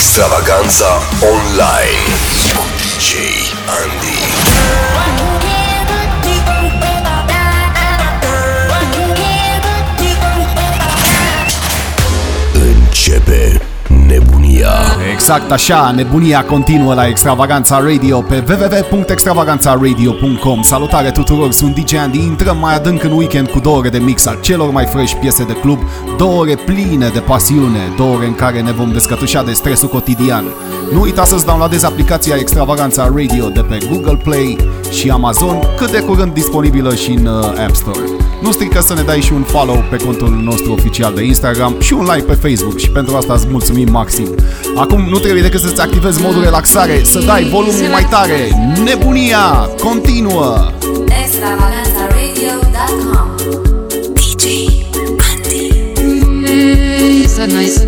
Extravaganza Online DJ Andy. Începe nebunia. Exact așa, nebunia continuă la Extravaganța Radio pe www.extravaganțaradio.com Salutare tuturor, sunt DJ Andy, intrăm mai adânc în weekend cu două ore de mix al celor mai fresh piese de club, două ore pline de pasiune, două ore în care ne vom descătușa de stresul cotidian. Nu uita să-ți downloadezi aplicația Extravaganța Radio de pe Google Play și Amazon, cât de curând disponibilă și în uh, App Store. Nu strică să ne dai și un follow pe contul nostru oficial de Instagram și un like pe Facebook și pentru asta îți mulțumim maxim. Acum nu trebuie decât să-ți activezi modul relaxare, să dai volumul mai tare. Nebunia continuă! extravaganzaradio.com DJ Andy Nice, nice,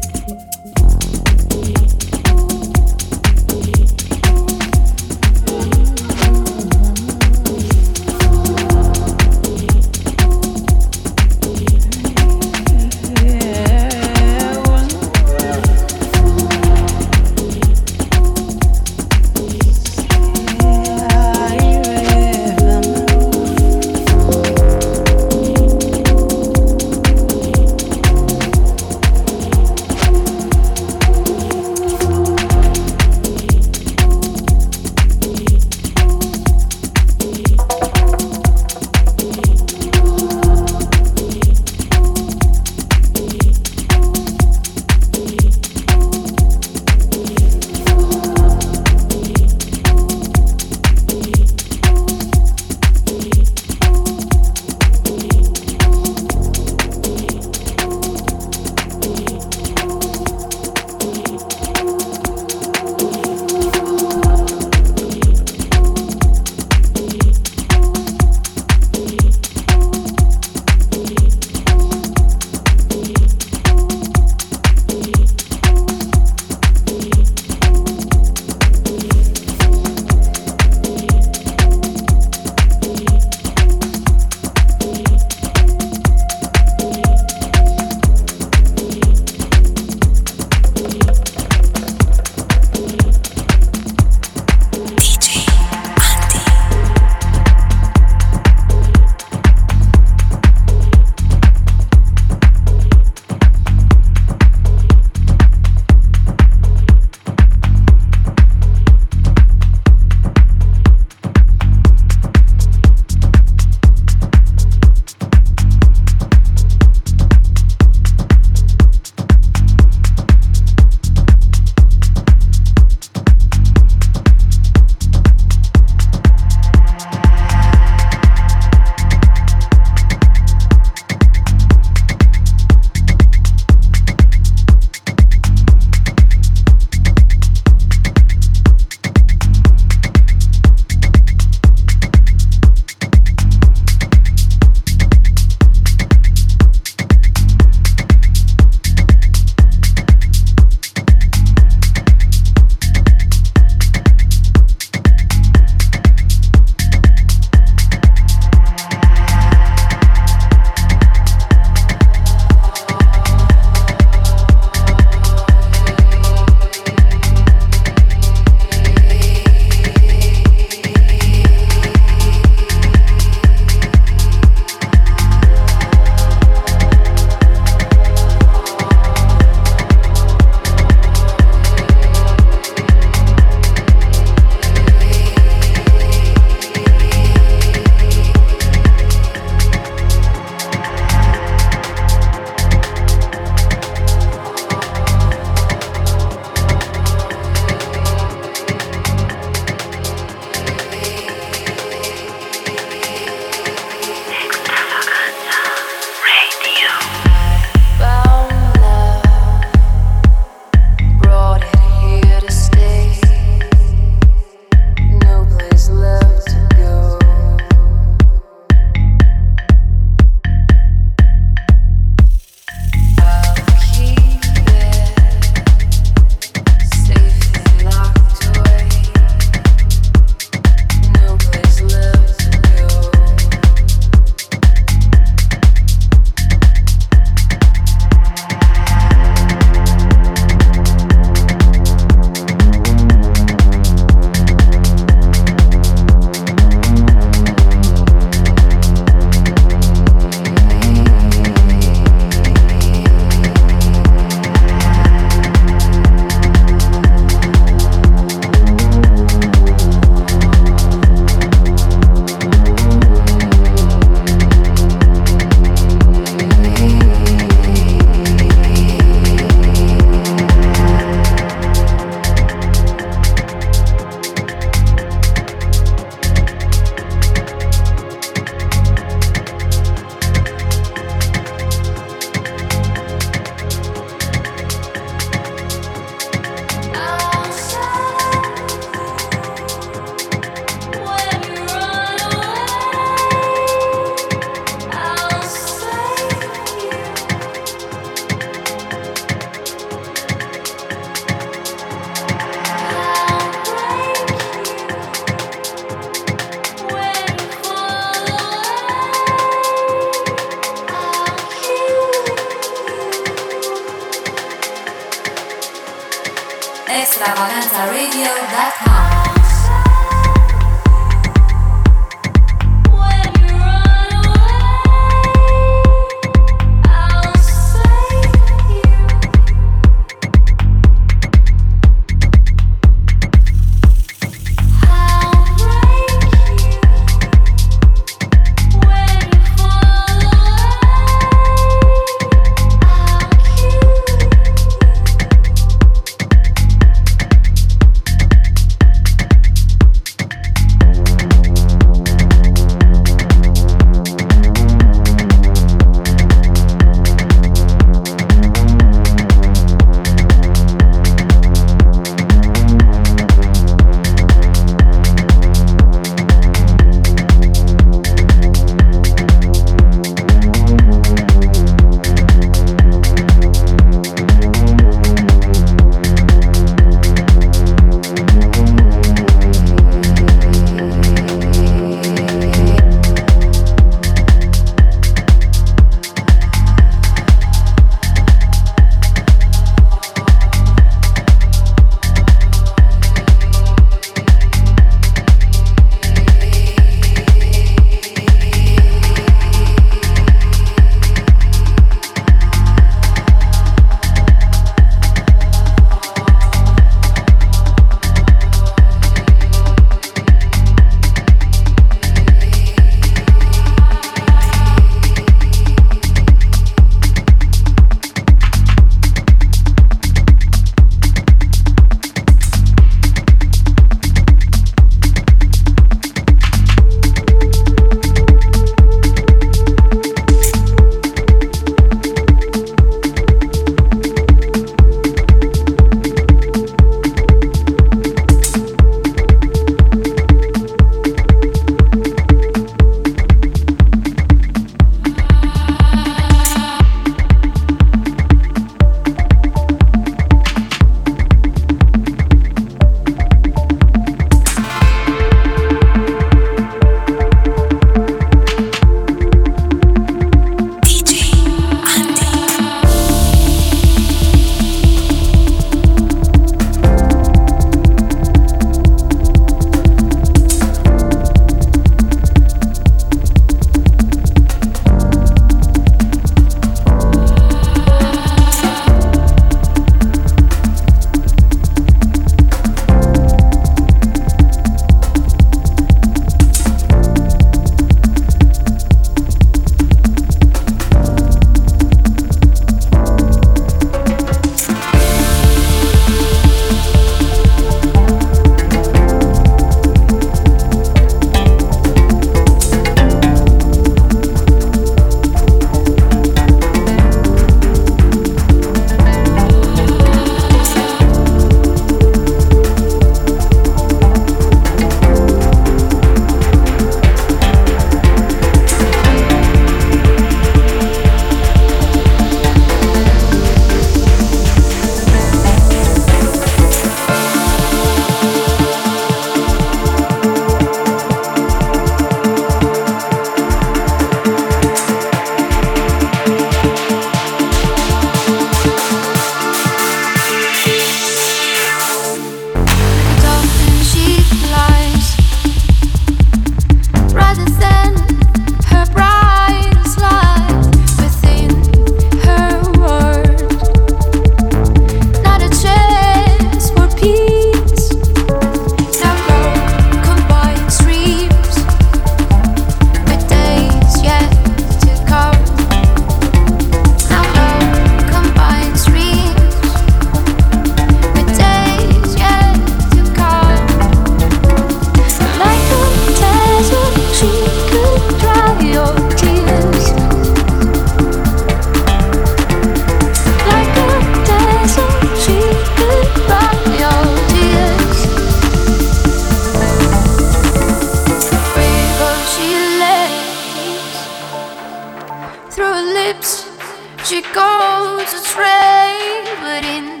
She goes astray, but in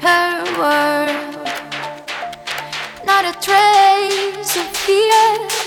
her world, not a trace of fear.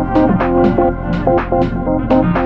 Thank you.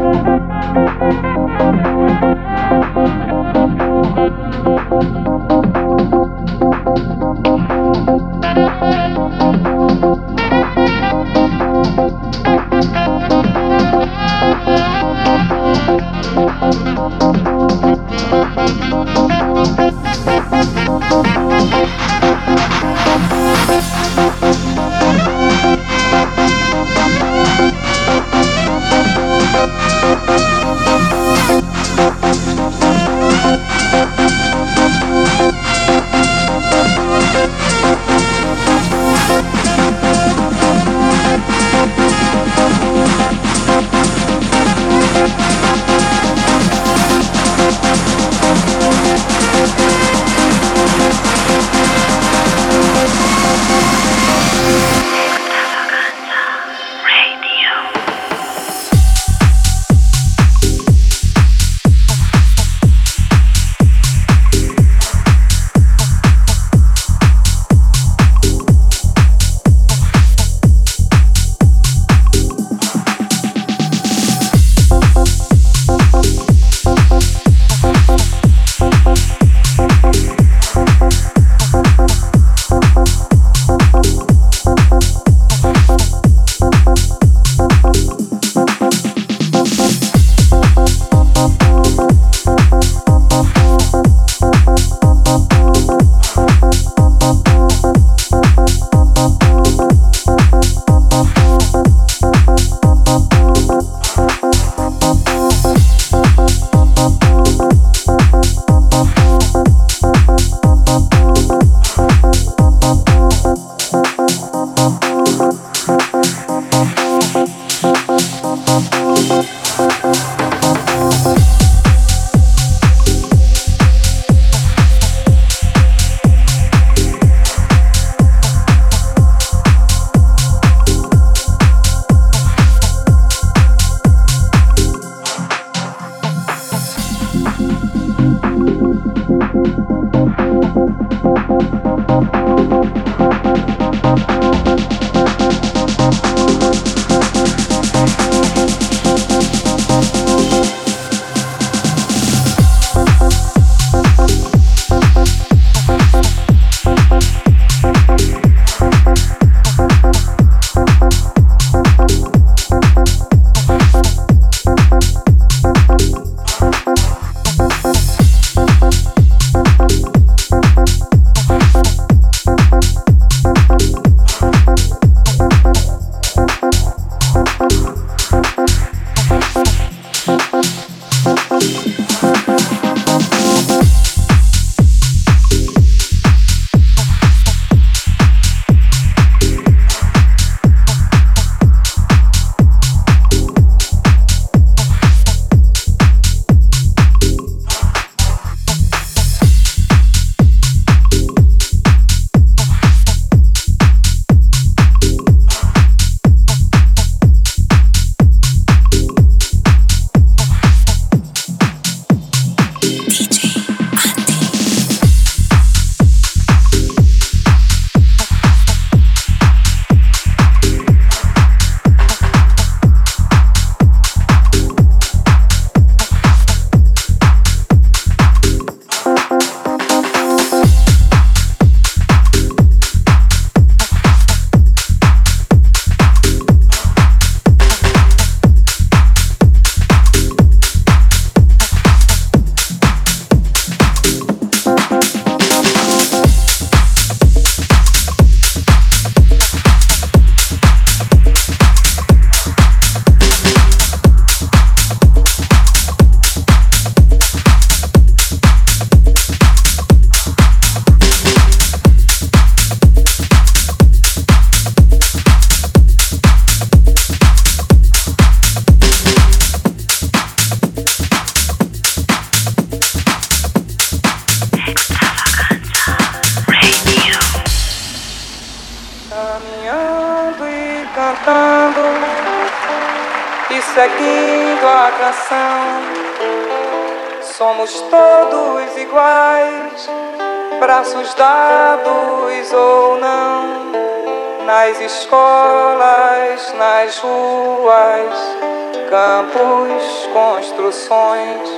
Construções,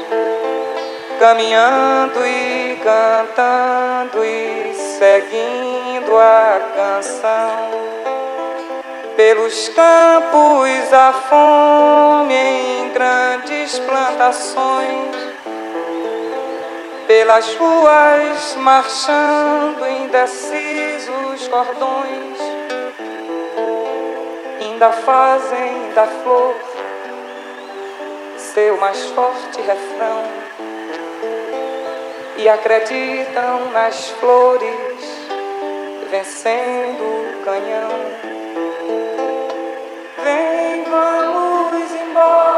caminhando e cantando e seguindo a canção. Pelos campos a fome em grandes plantações, pelas ruas marchando indecisos cordões, ainda fazem da flor seu mais forte refrão e acreditam nas flores vencendo o canhão. Vem, vamos embora.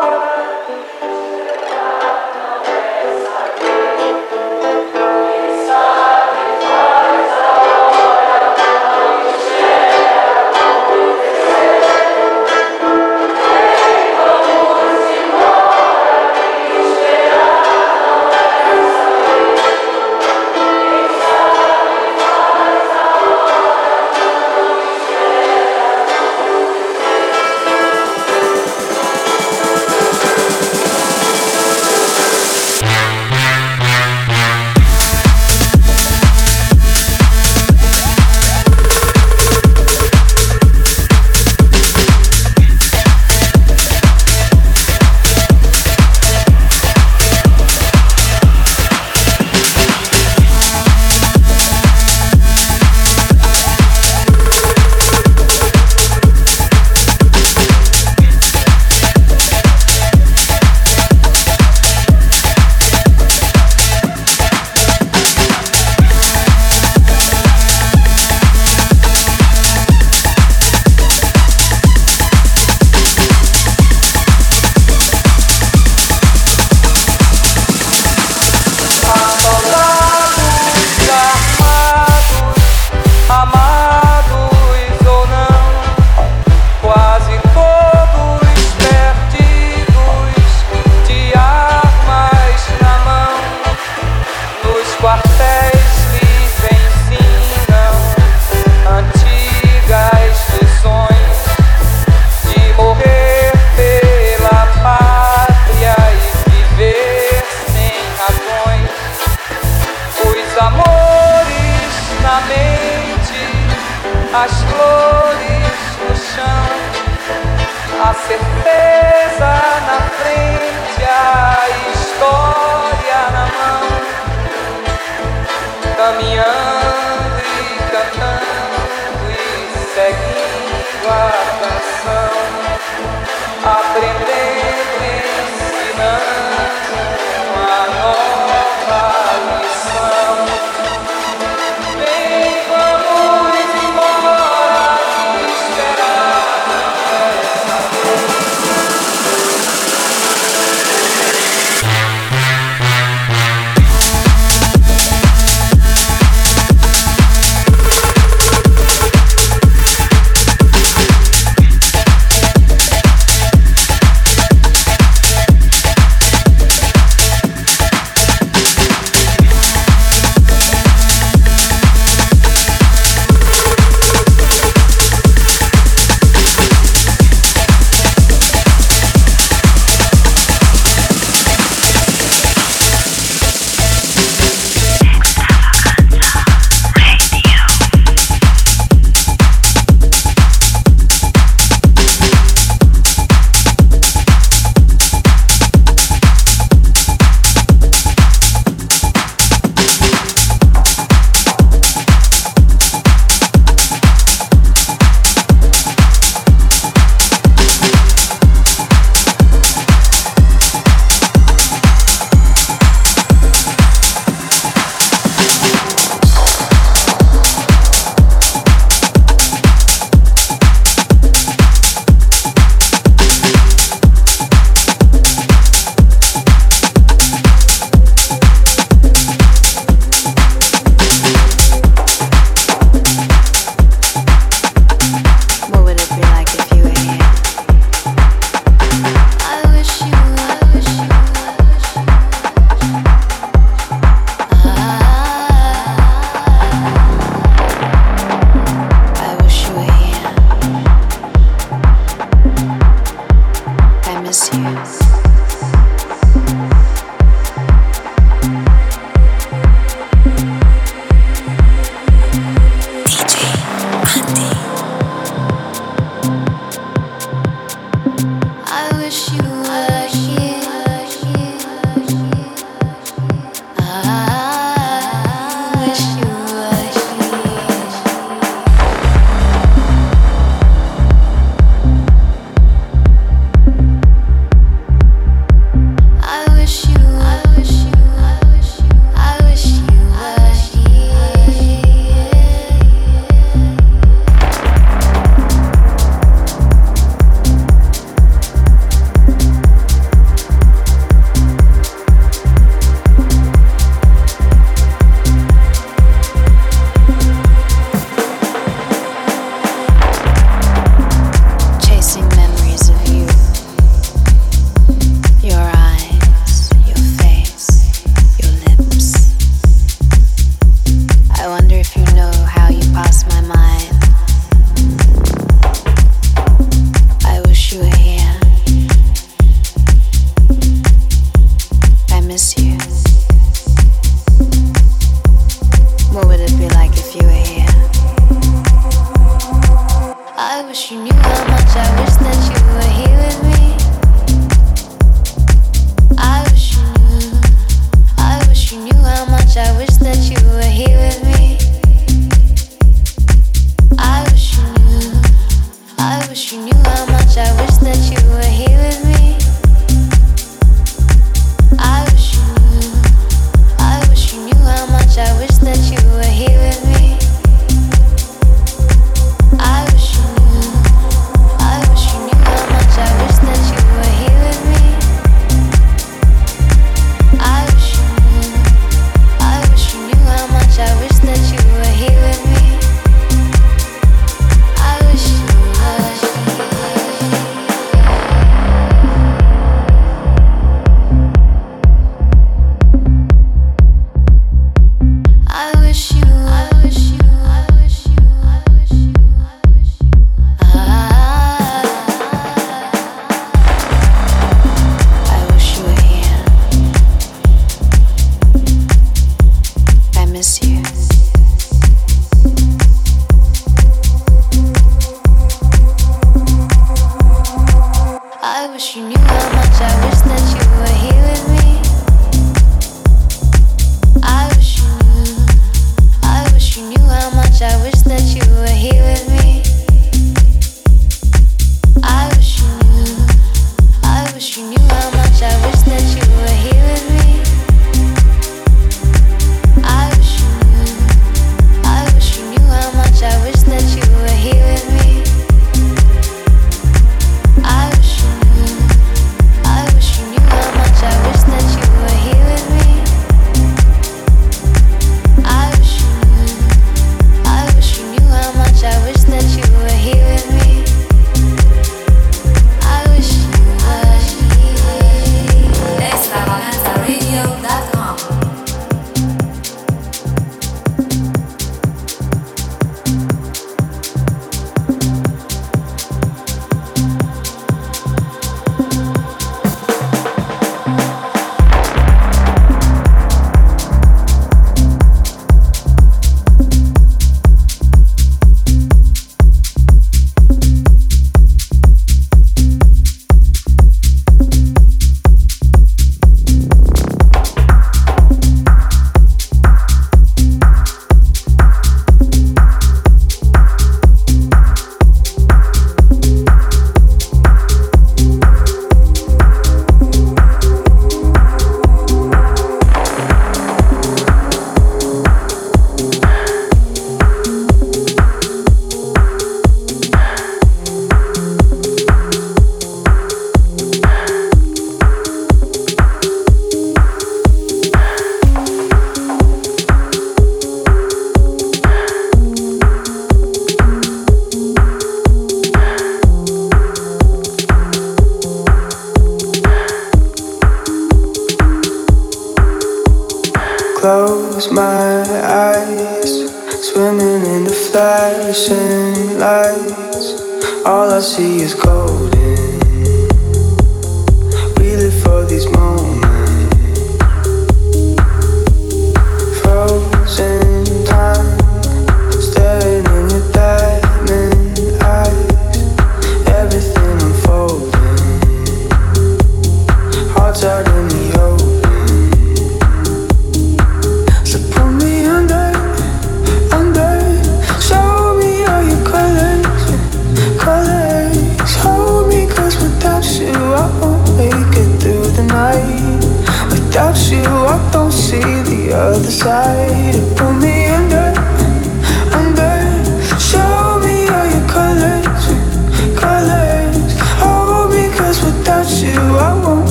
miss you.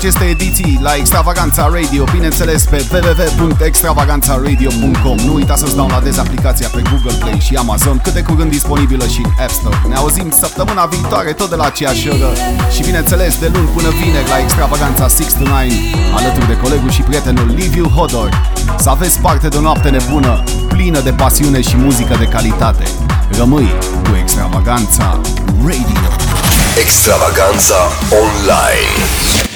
Aceste ediții la Extravaganța Radio, bineînțeles pe www.extravaganțaradio.com Nu uita să-ți downloadezi aplicația pe Google Play și Amazon, cât de curând disponibilă și în App Store. Ne auzim săptămâna viitoare tot de la aceeași oră și bineînțeles de luni până vineri la Extravaganța 6 to 9 alături de colegul și prietenul Liviu Hodor. Să aveți parte de o noapte nebună, plină de pasiune și muzică de calitate. Rămâi cu Extravaganța Radio. Extravaganza online.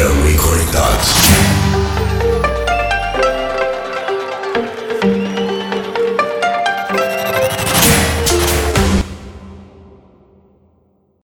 eran muy.